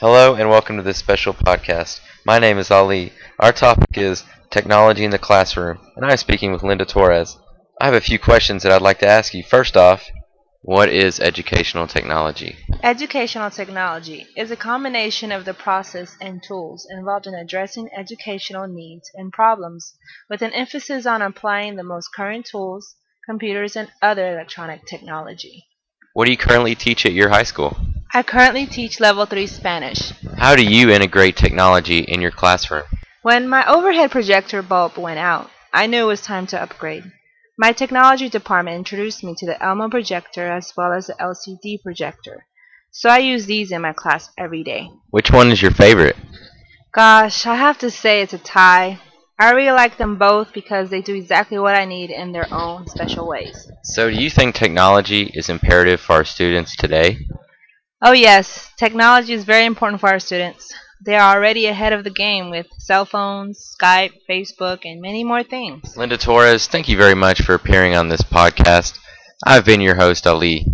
Hello and welcome to this special podcast. My name is Ali. Our topic is technology in the classroom, and I'm speaking with Linda Torrez. I have a few questions that I'd like to ask you. First off, what is educational technology? Educational technology is a combination of the process and tools involved in addressing educational needs and problems, with an emphasis on applying the most current tools, computers, and other electronic technology. What do you currently teach at your high school? I currently teach Level 3 Spanish. How do you integrate technology in your classroom? When my overhead projector bulb went out, I knew it was time to upgrade. My technology department introduced me to the Elmo projector as well as the LCD projector, so I use these in my class every day. Which one is your favorite? Gosh, I have to say it's a tie. I really like them both because they do exactly what I need in their own special ways. So, do you think technology is imperative for our students today? Oh yes, technology is very important for our students. They are already ahead of the game with cell phones, Skype, Facebook, and many more things. Linda Torrez, thank you very much for appearing on this podcast. I've been your host, Ali.